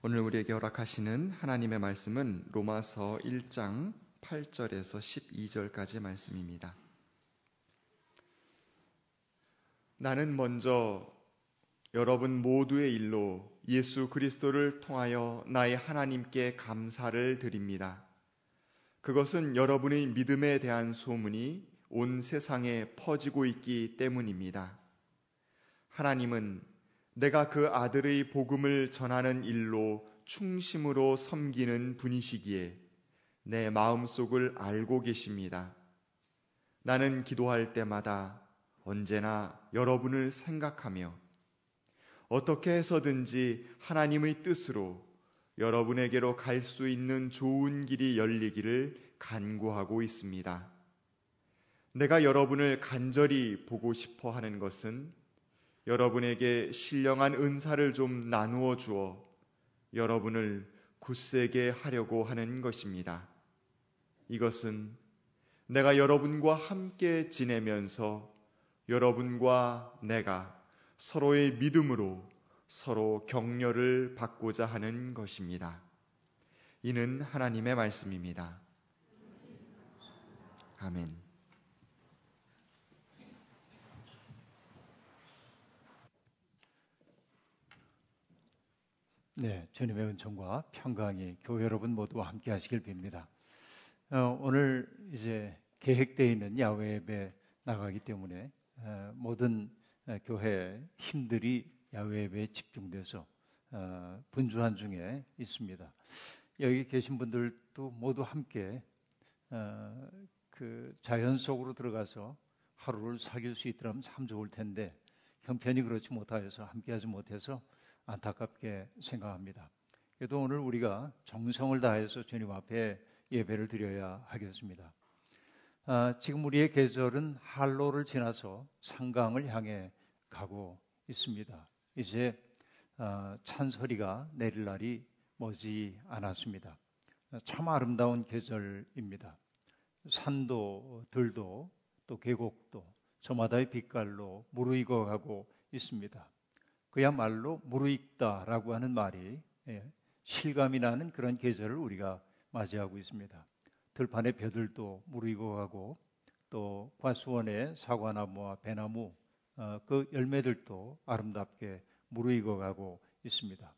오늘 우리에게 허락하시는 하나님의 말씀은 로마서 1장 8절에서 12절까지 말씀입니다. 나는 먼저 여러분 모두의 일로 예수 그리스도를 통하여 나의 하나님께 감사를 드립니다. 그것은 여러분의 믿음에 대한 소문이 온 세상에 퍼지고 있기 때문입니다. 하나님은 내가 그 아들의 복음을 전하는 일로 충심으로 섬기는 분이시기에 내 마음속을 알고 계십니다. 나는 기도할 때마다 언제나 여러분을 생각하며 어떻게 해서든지 하나님의 뜻으로 여러분에게로 갈 수 있는 좋은 길이 열리기를 간구하고 있습니다. 내가 여러분을 간절히 보고 싶어 하는 것은 여러분에게 신령한 은사를 좀 나누어 주어 여러분을 굳세게 하려고 하는 것입니다. 이것은 내가 여러분과 함께 지내면서 여러분과 내가 서로의 믿음으로 서로 격려를 받고자 하는 것입니다. 이는 하나님의 말씀입니다. 아멘. 네, 주님의 은총과 평강이 교회 여러분 모두와 함께 하시길 빕니다. 어, 오늘 이제 계획되어 있는 야외 예배 나가기 때문에 어, 모든 어, 교회 힘들이 야외 예배에 집중돼서 어, 분주한 중에 있습니다. 여기 계신 분들도 모두 함께 어, 그 자연 속으로 들어가서 하루를 사귈 수 있더라면 참 좋을 텐데 형편이 그렇지 못하여서 함께하지 못해서 안타깝게 생각합니다. 그래도 오늘 우리가 정성을 다해서 주님 앞에 예배를 드려야 하겠습니다. 아, 지금 우리의 계절은 한로를 지나서 상강을 향해 가고 있습니다. 이제 아, 찬소리가 내릴 날이 머지 않았습니다. 참 아름다운 계절입니다. 산도, 들도, 또 계곡도 저마다의 빛깔로 무르익어 가고 있습니다. 그야말로 무르익다라고 하는 말이 예, 실감이 나는 그런 계절을 우리가 맞이하고 있습니다. 들판의 벼들도 무르익어 가고 또 과수원의 사과나무와 배나무 어, 그 열매들도 아름답게 무르익어 가고 있습니다.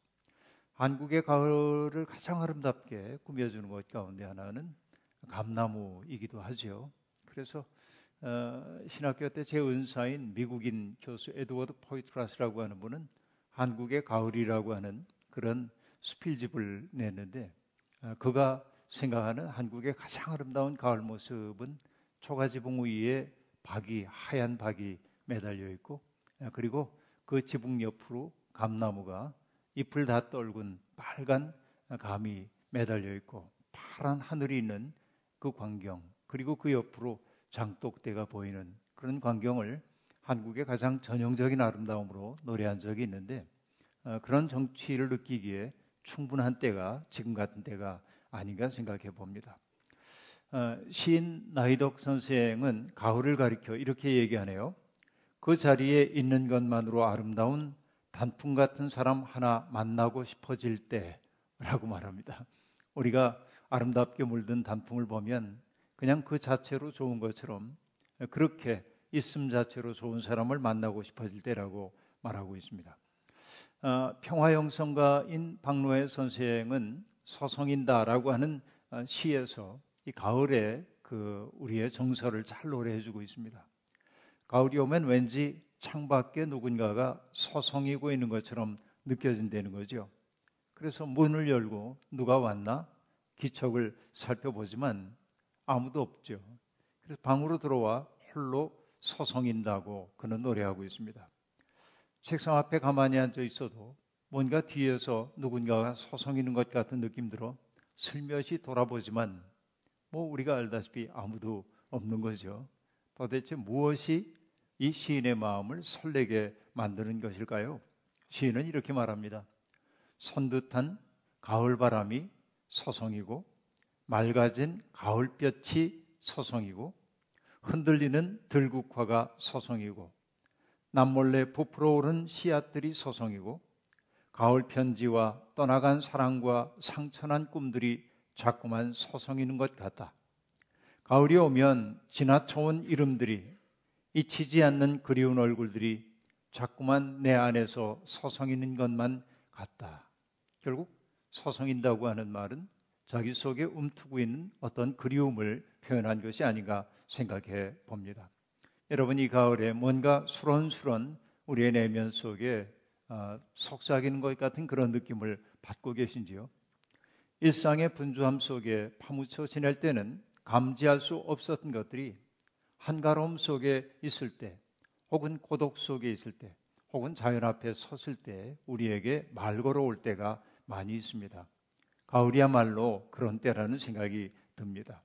한국의 가을을 가장 아름답게 꾸며주는 것 가운데 하나는 감나무이기도 하죠. 그래서 어, 신학교 때 제 은사인 미국인 교수 에드워드 포이트라스라고 하는 분은 한국의 가을이라고 하는 그런 수필집을 냈는데 어, 그가 생각하는 한국의 가장 아름다운 가을 모습은 초가지붕 위에 박이 하얀 박이 매달려 있고 어, 그리고 그 지붕 옆으로 감나무가 잎을 다 떨군 빨간 감이 매달려 있고 파란 하늘이 있는 그 광경 그리고 그 옆으로 장독대가 보이는 그런 광경을 한국의 가장 전형적인 아름다움으로 노래한 적이 있는데 어, 그런 정치를 느끼기에 충분한 때가 지금 같은 때가 아닌가 생각해 봅니다. 어, 시인 나이덕 선생은 가을을 가리켜 이렇게 얘기하네요. 그 자리에 있는 것만으로 아름다운 단풍 같은 사람 하나 만나고 싶어질 때라고 말합니다. 우리가 아름답게 물든 단풍을 보면 그냥 그 자체로 좋은 것처럼 그렇게 있음 자체로 좋은 사람을 만나고 싶어질 때라고 말하고 있습니다. 어, 평화영성가인 박노해 선생은 서성인다라고 하는 어, 시에서 이 가을에 그 우리의 정서를 잘 노래해주고 있습니다. 가을이 오면 왠지 창밖에 누군가가 서성이고 있는 것처럼 느껴진다는 거죠. 그래서 문을 열고 누가 왔나 기척을 살펴보지만 아무도 없죠. 그래서 방으로 들어와 홀로 서성인다고 그는 노래하고 있습니다. 책상 앞에 가만히 앉아 있어도 뭔가 뒤에서 누군가가 서성이는 것 같은 느낌 들어 슬며시 돌아보지만 뭐 우리가 알다시피 아무도 없는 거죠. 도대체 무엇이 이 시인의 마음을 설레게 만드는 것일까요? 시인은 이렇게 말합니다. 선듯한 가을 바람이 서성이고 맑아진 가을볕이 서성이고 흔들리는 들국화가 서성이고 남몰래 부풀어 오른 씨앗들이 서성이고 가을 편지와 떠나간 사랑과 상처난 꿈들이 자꾸만 서성이는 것 같다. 가을이 오면 지나쳐온 이름들이 잊히지 않는 그리운 얼굴들이 자꾸만 내 안에서 서성이는 것만 같다. 결국 서성인다고 하는 말은 자기 속에 움트고 있는 어떤 그리움을 표현한 것이 아닌가 생각해 봅니다. 여러분 이 가을에 뭔가 수런수런 우리의 내면 속에 어, 속삭이는 것 같은 그런 느낌을 받고 계신지요? 일상의 분주함 속에 파묻혀 지낼 때는 감지할 수 없었던 것들이 한가로움 속에 있을 때, 혹은 고독 속에 있을 때, 혹은 자연 앞에 섰을 때 우리에게 말 걸어올 때가 많이 있습니다. 가을이야말로 그런 때라는 생각이 듭니다.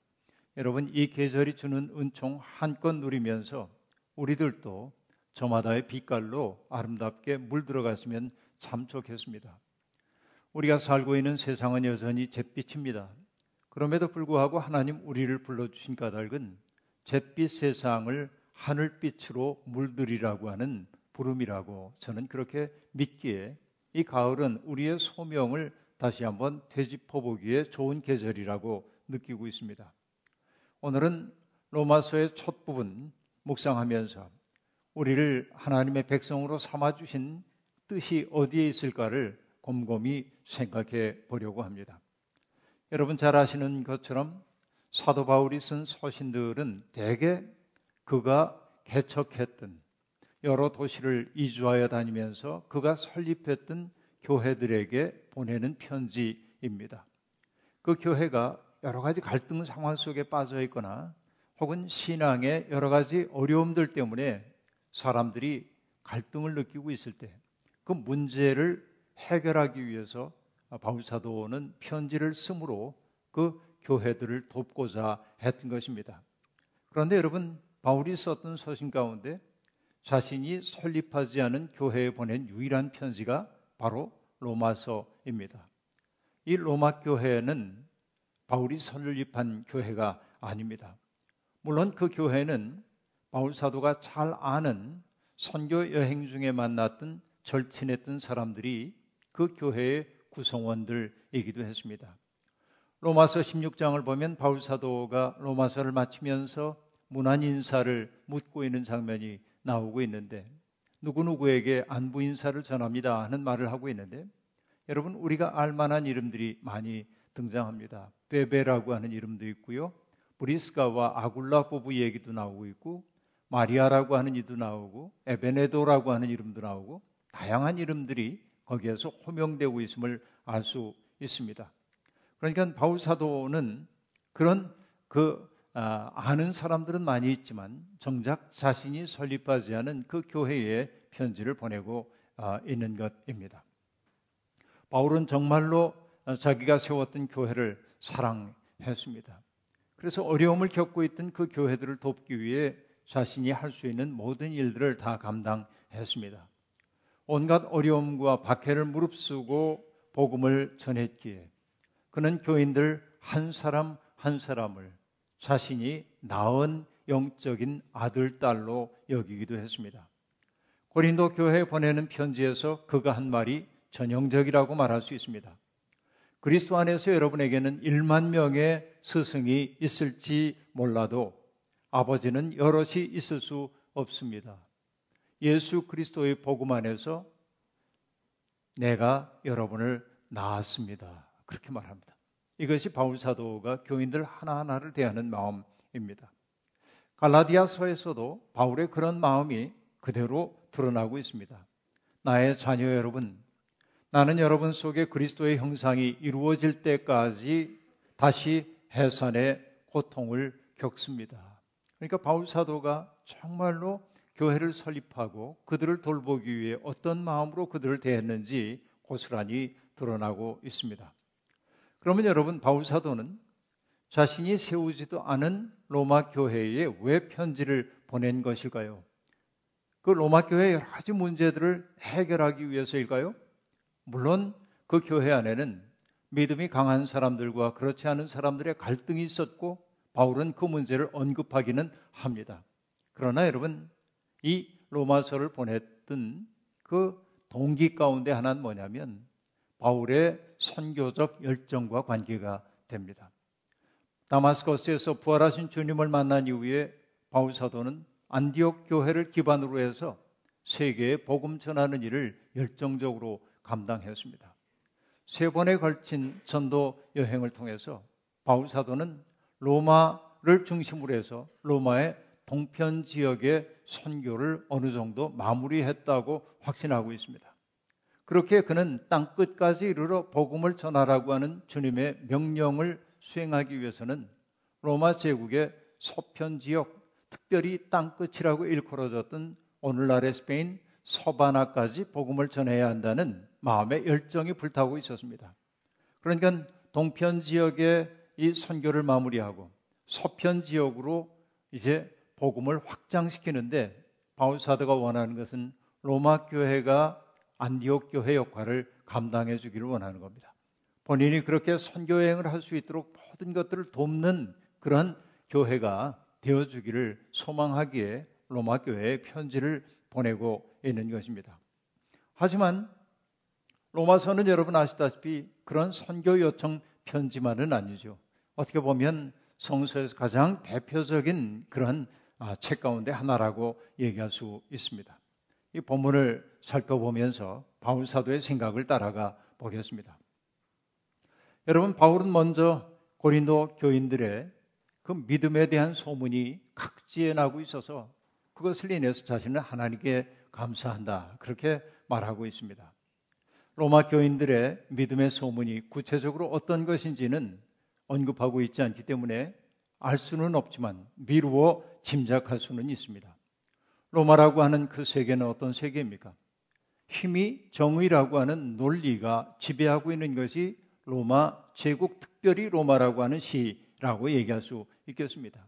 여러분, 이 계절이 주는 은총 한껏 누리면서 우리들도 저마다의 빛깔로 아름답게 물들어갔으면 참 좋겠습니다. 우리가 살고 있는 세상은 여전히 잿빛입니다. 그럼에도 불구하고 하나님 우리를 불러주신 까닭은 잿빛 세상을 하늘빛으로 물들이라고 하는 부름이라고 저는 그렇게 믿기에 이 가을은 우리의 소명을 다시 한번 되짚어 보기에 좋은 계절이라고 느끼고 있습니다. 오늘은 로마서의 첫 부분 묵상하면서 우리를 하나님의 백성으로 삼아 주신 뜻이 어디에 있을까를 곰곰이 생각해 보려고 합니다. 여러분 잘 아시는 것처럼 사도 바울이 쓴 서신들은 대개 그가 개척했던 여러 도시를 이주하여 다니면서 그가 설립했던 교회들에게 보내는 편지입니다. 그 교회가 여러 가지 갈등 상황 속에 빠져 있거나 혹은 신앙의 여러 가지 어려움들 때문에 사람들이 갈등을 느끼고 있을 때 그 문제를 해결하기 위해서 바울 사도는 편지를 쓰므로 그 교회들을 돕고자 했던 것입니다. 그런데 여러분 바울이 썼던 서신 가운데 자신이 설립하지 않은 교회에 보낸 유일한 편지가 바로 로마서입니다. 이 로마 교회는 바울이 설립한 교회가 아닙니다. 물론 그 교회는 바울 사도가 잘 아는 선교 여행 중에 만났던 절친했던 사람들이 그 교회의 구성원들이기도 했습니다. 로마서 16장을 보면 바울 사도가 로마서를 마치면서 문안 인사를 묻고 있는 장면이 나오고 있는데 누구누구에게 안부 인사를 전합니다 하는 말을 하고 있는데 여러분 우리가 알 만한 이름들이 많이 등장합니다. 베베라고 하는 이름도 있고요. 브리스가와 아굴라 부부 얘기도 나오고 있고 마리아라고 하는 이도 나오고 에베네도라고 하는 이름도 나오고 다양한 이름들이 거기에서 호명되고 있음을 알 수 있습니다. 그러니까 바울 사도는 그런 그 아, 아는 사람들은 많이 있지만 정작 자신이 설립하지 않은 그 교회에 편지를 보내고 아, 있는 것입니다. 바울은 정말로 자기가 세웠던 교회를 사랑했습니다. 그래서 어려움을 겪고 있던 그 교회들을 돕기 위해 자신이 할 수 있는 모든 일들을 다 감당했습니다. 온갖 어려움과 박해를 무릅쓰고 복음을 전했기에 그는 교인들 한 사람 한 사람을 자신이 낳은 영적인 아들, 딸로 여기기도 했습니다. 고린도 교회에 보내는 편지에서 그가 한 말이 전형적이라고 말할 수 있습니다. 그리스도 안에서 여러분에게는 1만 명의 스승이 있을지 몰라도 아버지는 여럿이 있을 수 없습니다. 예수 그리스도의 복음 안에서 내가 여러분을 낳았습니다. 그렇게 말합니다. 이것이 바울 사도가 교인들 하나하나를 대하는 마음입니다. 갈라디아서에서도 바울의 그런 마음이 그대로 드러나고 있습니다. 나의 자녀 여러분, 나는 여러분 속에 그리스도의 형상이 이루어질 때까지 다시 해산의 고통을 겪습니다. 그러니까 바울 사도가 정말로 교회를 설립하고 그들을 돌보기 위해 어떤 마음으로 그들을 대했는지 고스란히 드러나고 있습니다. 그러면 여러분 바울 사도는 자신이 세우지도 않은 로마 교회에 왜 편지를 보낸 것일까요? 그 로마 교회의 여러 가지 문제들을 해결하기 위해서일까요? 물론 그 교회 안에는 믿음이 강한 사람들과 그렇지 않은 사람들의 갈등이 있었고 바울은 그 문제를 언급하기는 합니다. 그러나 여러분 이 로마서를 보냈던 그 동기 가운데 하나는 뭐냐면 바울의 선교적 열정과 관계가 됩니다. 다마스커스에서 부활하신 주님을 만난 이후에 바울 사도는 안디옥 교회를 기반으로 해서 세계에 복음 전하는 일을 열정적으로 감당했습니다. 세 번에 걸친 전도 여행을 통해서 바울 사도는 로마를 중심으로 해서 로마의 동편 지역의 선교를 어느 정도 마무리했다고 확신하고 있습니다. 그렇게 그는 땅 끝까지 이르러 복음을 전하라고 하는 주님의 명령을 수행하기 위해서는 로마 제국의 서편 지역, 특별히 땅 끝이라고 일컬어졌던 오늘날의 스페인 서바나까지 복음을 전해야 한다는 마음의 열정이 불타고 있었습니다. 그러니까 동편 지역의 이 선교를 마무리하고 서편 지역으로 이제 복음을 확장시키는데 바울 사도가 원하는 것은 로마 교회가 안디옥 교회 역할을 감당해 주기를 원하는 겁니다. 본인이 그렇게 선교 여행을 할 수 있도록 모든 것들을 돕는 그러한 교회가 되어 주기를 소망하기에 로마 교회에 편지를 보내고 있는 것입니다. 하지만 로마서는 여러분 아시다시피 그런 선교 요청 편지만은 아니죠. 어떻게 보면 성서에서 가장 대표적인 그런 아, 책 가운데 하나라고 얘기할 수 있습니다. 이 본문을 살펴보면서 바울 사도의 생각을 따라가 보겠습니다. 여러분 바울은 먼저 고린도 교인들의 그 믿음에 대한 소문이 각지에 나고 있어서 그것을 인해서 자신은 하나님께 감사한다. 그렇게 말하고 있습니다. 로마 교인들의 믿음의 소문이 구체적으로 어떤 것인지는 언급하고 있지 않기 때문에 알 수는 없지만 미루어 짐작할 수는 있습니다. 로마라고 하는 그 세계는 어떤 세계입니까? 힘이 정의라고 하는 논리가 지배하고 있는 것이 로마 제국 특별히 로마라고 하는 시라고 얘기할 수 있겠습니다.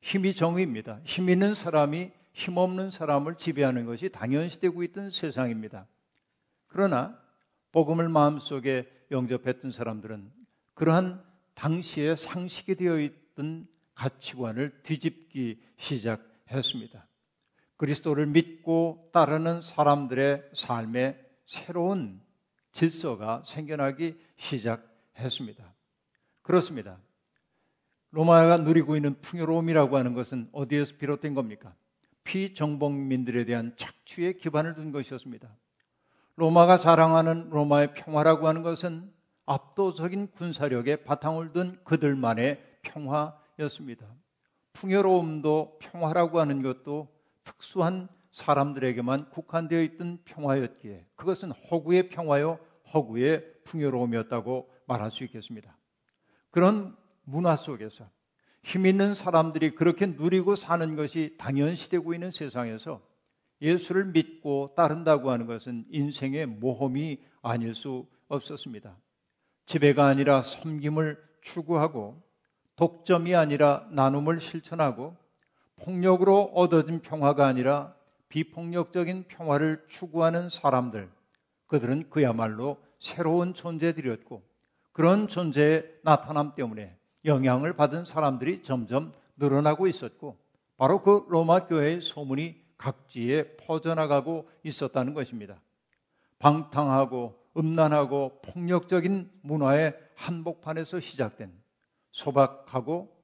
힘이 정의입니다. 힘 있는 사람이 힘 없는 사람을 지배하는 것이 당연시되고 있던 세상입니다. 그러나 복음을 마음속에 영접했던 사람들은 그러한 당시에 상식이 되어 있던 가치관을 뒤집기 시작했습니다. 그리스도를 믿고 따르는 사람들의 삶에 새로운 질서가 생겨나기 시작했습니다. 그렇습니다. 로마가 누리고 있는 풍요로움이라고 하는 것은 어디에서 비롯된 겁니까? 피정복민들에 대한 착취에 기반을 둔 것이었습니다. 로마가 자랑하는 로마의 평화라고 하는 것은 압도적인 군사력에 바탕을 둔 그들만의 평화였습니다. 풍요로움도 평화라고 하는 것도 특수한 사람들에게만 국한되어 있던 평화였기에 그것은 허구의 평화요, 허구의 풍요로움이었다고 말할 수 있겠습니다. 그런 문화 속에서 힘 있는 사람들이 그렇게 누리고 사는 것이 당연시되고 있는 세상에서 예수를 믿고 따른다고 하는 것은 인생의 모험이 아닐 수 없었습니다. 지배가 아니라 섬김을 추구하고 독점이 아니라 나눔을 실천하고 폭력으로 얻어진 평화가 아니라 비폭력적인 평화를 추구하는 사람들, 그들은 그야말로 새로운 존재들이었고 그런 존재의 나타남 때문에 영향을 받은 사람들이 점점 늘어나고 있었고 바로 그 로마 교회의 소문이 각지에 퍼져나가고 있었다는 것입니다. 방탕하고 음란하고 폭력적인 문화의 한복판에서 시작된 소박하고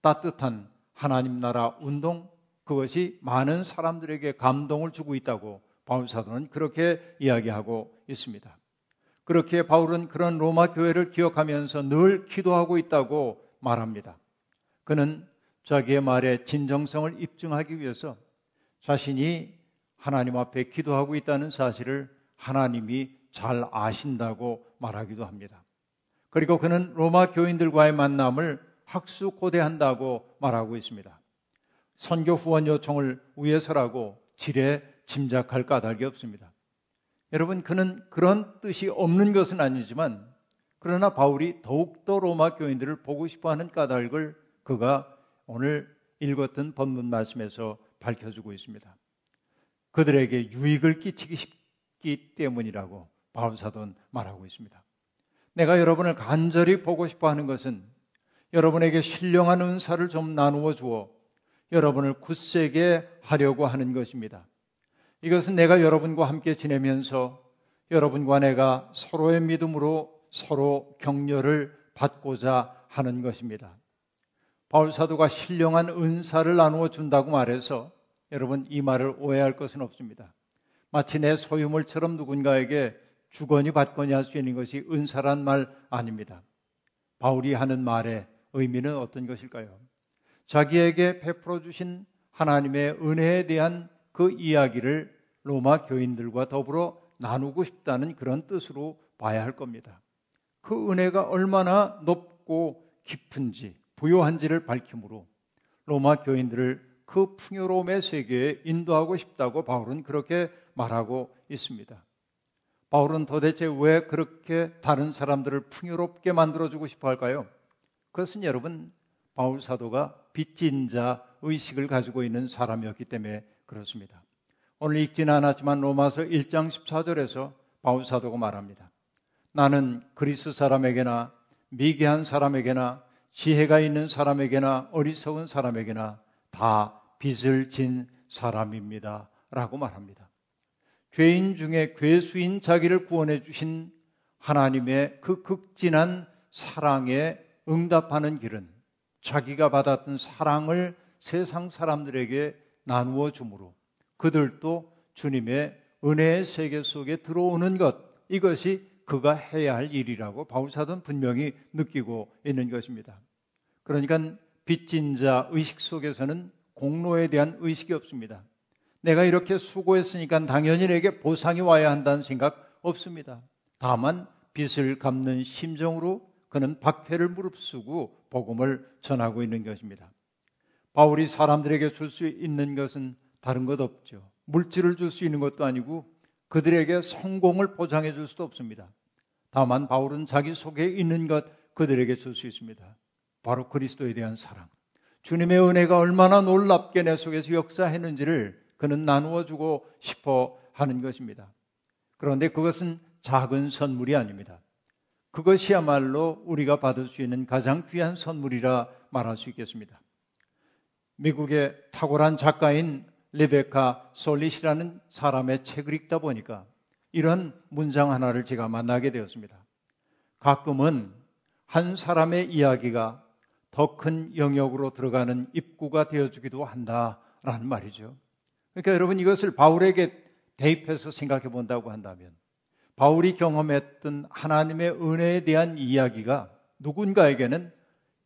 따뜻한 하나님 나라 운동 그것이 많은 사람들에게 감동을 주고 있다고 바울 사도는 그렇게 이야기하고 있습니다. 그렇게 바울은 그런 로마 교회를 기억하면서 늘 기도하고 있다고 말합니다. 그는 자기의 말의 진정성을 입증하기 위해서 자신이 하나님 앞에 기도하고 있다는 사실을 하나님이 잘 아신다고 말하기도 합니다. 그리고 그는 로마 교인들과의 만남을 학수고대한다고 말하고 있습니다. 선교 후원 요청을 위해서라고 지레 짐작할 까닭이 없습니다. 여러분, 그는 그런 뜻이 없는 것은 아니지만 그러나 바울이 더욱더 로마 교인들을 보고 싶어 하는 까닭을 그가 오늘 읽었던 본문 말씀에서 밝혀주고 있습니다. 그들에게 유익을 끼치기 쉽기 때문이라고 바울 사도는 말하고 있습니다. 내가 여러분을 간절히 보고 싶어 하는 것은 여러분에게 신령한 은사를 좀 나누어 주어 여러분을 굳세게 하려고 하는 것입니다. 이것은 내가 여러분과 함께 지내면서 여러분과 내가 서로의 믿음으로 서로 격려를 받고자 하는 것입니다. 바울 사도가 신령한 은사를 나누어 준다고 말해서 여러분 이 말을 오해할 것은 없습니다. 마치 내 소유물처럼 누군가에게 주거니 받거니 할 수 있는 것이 은사란 말 아닙니다. 바울이 하는 말의 의미는 어떤 것일까요? 자기에게 베풀어 주신 하나님의 은혜에 대한 그 이야기를 로마 교인들과 더불어 나누고 싶다는 그런 뜻으로 봐야 할 겁니다. 그 은혜가 얼마나 높고 깊은지, 부요한지를 밝히므로 로마 교인들을 그 풍요로움의 세계에 인도하고 싶다고 바울은 그렇게 말하고 있습니다. 바울은 도대체 왜 그렇게 다른 사람들을 풍요롭게 만들어주고 싶어 할까요? 그것은 여러분, 바울 사도가 빚진 자 의식을 가지고 있는 사람이었기 때문에 그렇습니다. 오늘 읽지는 않았지만 로마서 1장 14절에서 바울 사도가 말합니다. 나는 그리스 사람에게나 미개한 사람에게나 지혜가 있는 사람에게나 어리석은 사람에게나 다 빚을 진 사람입니다. 라고 말합니다. 죄인 중에 괴수인 자기를 구원해 주신 하나님의 그 극진한 사랑에 응답하는 길은 자기가 받았던 사랑을 세상 사람들에게 나누어 주므로 그들도 주님의 은혜의 세계 속에 들어오는 것 이것이 그가 해야 할 일이라고 바울사도는 분명히 느끼고 있는 것입니다. 그러니까 빚진 자 의식 속에서는 공로에 대한 의식이 없습니다. 내가 이렇게 수고했으니까 당연히 내게 보상이 와야 한다는 생각 없습니다. 다만 빚을 갚는 심정으로 그는 박해를 무릅쓰고 복음을 전하고 있는 것입니다. 바울이 사람들에게 줄 수 있는 것은 다른 것 없죠. 물질을 줄 수 있는 것도 아니고 그들에게 성공을 보장해 줄 수도 없습니다. 다만 바울은 자기 속에 있는 것 그들에게 줄 수 있습니다. 바로 그리스도에 대한 사랑. 주님의 은혜가 얼마나 놀랍게 내 속에서 역사했는지를 그는 나누어 주고 싶어 하는 것입니다. 그런데 그것은 작은 선물이 아닙니다. 그것이야말로 우리가 받을 수 있는 가장 귀한 선물이라 말할 수 있겠습니다. 미국의 탁월한 작가인 레베카 솔릿이라는 사람의 책을 읽다 보니까 이런 문장 하나를 제가 만나게 되었습니다. 가끔은 한 사람의 이야기가 더 큰 영역으로 들어가는 입구가 되어주기도 한다라는 말이죠. 그러니까 여러분 이것을 바울에게 대입해서 생각해 본다고 한다면 바울이 경험했던 하나님의 은혜에 대한 이야기가 누군가에게는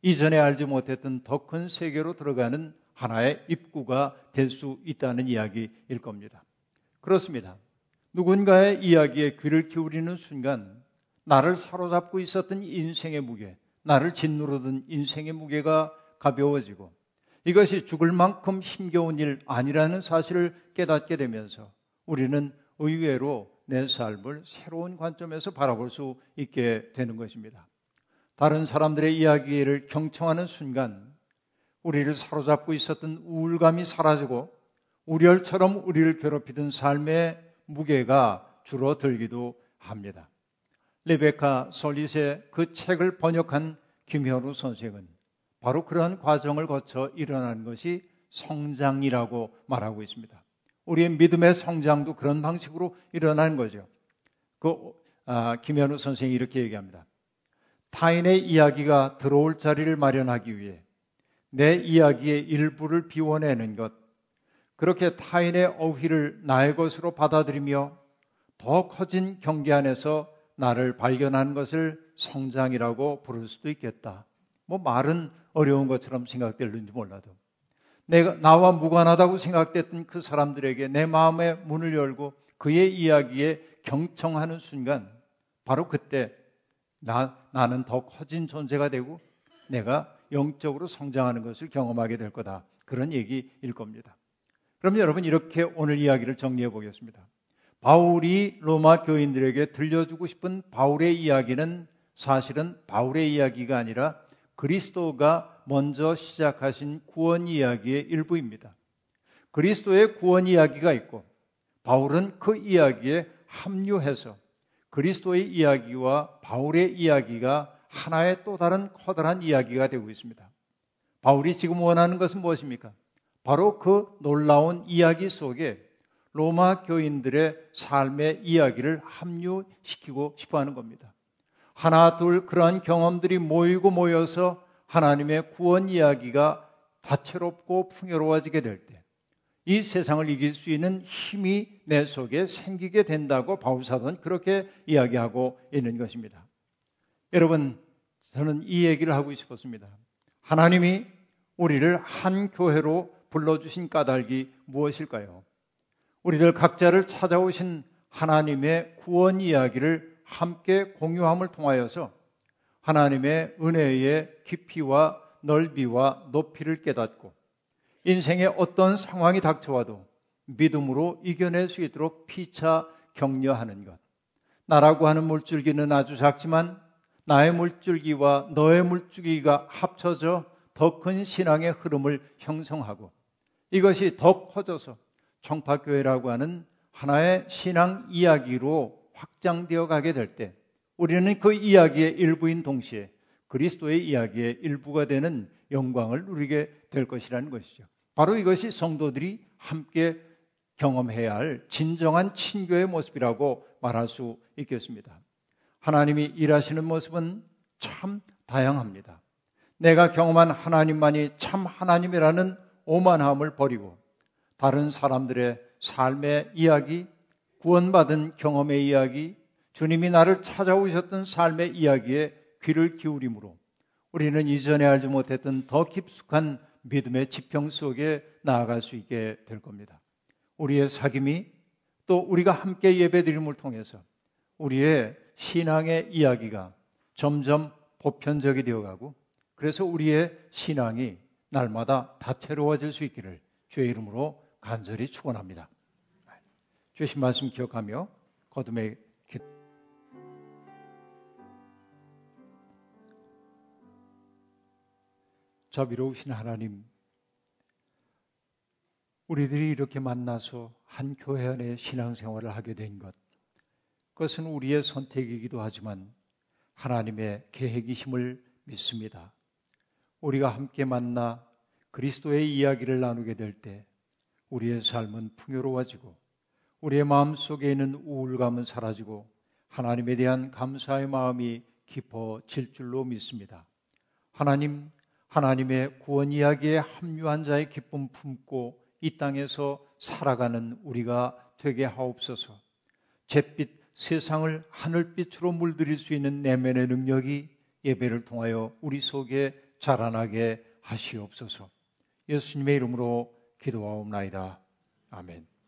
이전에 알지 못했던 더 큰 세계로 들어가는 하나의 입구가 될 수 있다는 이야기일 겁니다. 그렇습니다. 누군가의 이야기에 귀를 기울이는 순간 나를 사로잡고 있었던 인생의 무게, 나를 짓누르던 인생의 무게가 가벼워지고 이것이 죽을 만큼 힘겨운 일 아니라는 사실을 깨닫게 되면서 우리는 의외로 내 삶을 새로운 관점에서 바라볼 수 있게 되는 것입니다. 다른 사람들의 이야기를 경청하는 순간 우리를 사로잡고 있었던 우울감이 사라지고 우열처럼 우리를 괴롭히던 삶의 무게가 줄어들기도 합니다. 레베카 솔릿의 그 책을 번역한 김현우 선생은 바로 그러한 과정을 거쳐 일어나는 것이 성장이라고 말하고 있습니다. 우리의 믿음의 성장도 그런 방식으로 일어나는 거죠. 그 아, 김현우 선생이 이렇게 얘기합니다. 타인의 이야기가 들어올 자리를 마련하기 위해 내 이야기의 일부를 비워내는 것, 그렇게 타인의 어휘를 나의 것으로 받아들이며 더 커진 경계 안에서 나를 발견하는 것을 성장이라고 부를 수도 있겠다. 뭐 말은 어려운 것처럼 생각될는지 몰라도 내가 나와 무관하다고 생각됐던 그 사람들에게 내 마음의 문을 열고 그의 이야기에 경청하는 순간 바로 그때 나, 나는 더 커진 존재가 되고 내가 영적으로 성장하는 것을 경험하게 될 거다. 그런 얘기일 겁니다. 그럼 여러분 이렇게 오늘 이야기를 정리해 보겠습니다. 바울이 로마 교인들에게 들려주고 싶은 바울의 이야기는 사실은 바울의 이야기가 아니라 그리스도가 먼저 시작하신 구원 이야기의 일부입니다. 그리스도의 구원 이야기가 있고 바울은 그 이야기에 합류해서 그리스도의 이야기와 바울의 이야기가 하나의 또 다른 커다란 이야기가 되고 있습니다. 바울이 지금 원하는 것은 무엇입니까? 바로 그 놀라운 이야기 속에 로마 교인들의 삶의 이야기를 합류시키고 싶어 하는 겁니다. 하나, 둘, 그러한 경험들이 모이고 모여서 하나님의 구원 이야기가 다채롭고 풍요로워지게 될 때, 이 세상을 이길 수 있는 힘이 내 속에 생기게 된다고 바울사도는 그렇게 이야기하고 있는 것입니다. 여러분, 저는 이 얘기를 하고 싶었습니다. 하나님이 우리를 한 교회로 불러주신 까닭이 무엇일까요? 우리들 각자를 찾아오신 하나님의 구원 이야기를 함께 공유함을 통하여서 하나님의 은혜의 깊이와 넓이와 높이를 깨닫고 인생의 어떤 상황이 닥쳐와도 믿음으로 이겨낼 수 있도록 피차 격려하는 것. 나라고 하는 물줄기는 아주 작지만 나의 물줄기와 너의 물줄기가 합쳐져 더 큰 신앙의 흐름을 형성하고 이것이 더 커져서 청파교회라고 하는 하나의 신앙 이야기로 확장되어 가게 될 때 우리는 그 이야기의 일부인 동시에 그리스도의 이야기의 일부가 되는 영광을 누리게 될 것이라는 것이죠. 바로 이것이 성도들이 함께 경험해야 할 진정한 친교의 모습이라고 말할 수 있겠습니다. 하나님이 일하시는 모습은 참 다양합니다. 내가 경험한 하나님만이 참 하나님이라는 오만함을 버리고 다른 사람들의 삶의 이야기, 구원받은 경험의 이야기, 주님이 나를 찾아오셨던 삶의 이야기에 귀를 기울임으로 우리는 이전에 알지 못했던 더 깊숙한 믿음의 지평 속에 나아갈 수 있게 될 겁니다. 우리의 사귐이 또 우리가 함께 예배드림을 통해서 우리의 신앙의 이야기가 점점 보편적이 되어가고 그래서 우리의 신앙이 날마다 다채로워질 수 있기를 주의 이름으로 간절히 축원합니다. 주신 말씀 기억하며 거듭의 자비로우신 하나님, 우리들이 이렇게 만나서 한 교회 안에 신앙생활을 하게 된 것, 그것은 우리의 선택이기도 하지만 하나님의 계획이심을 믿습니다. 우리가 함께 만나 그리스도의 이야기를 나누게 될 때 우리의 삶은 풍요로워지고 우리의 마음 속에 있는 우울감은 사라지고 하나님에 대한 감사의 마음이 깊어질 줄로 믿습니다. 하나님, 하나님의 구원 이야기에 합류한 자의 기쁨 품고 이 땅에서 살아가는 우리가 되게 하옵소서. 잿빛 세상을 하늘빛으로 물들일 수 있는 내면의 능력이 예배를 통하여 우리 속에 자라나게 하시옵소서. 예수님의 이름으로 기도하옵나이다. 아멘.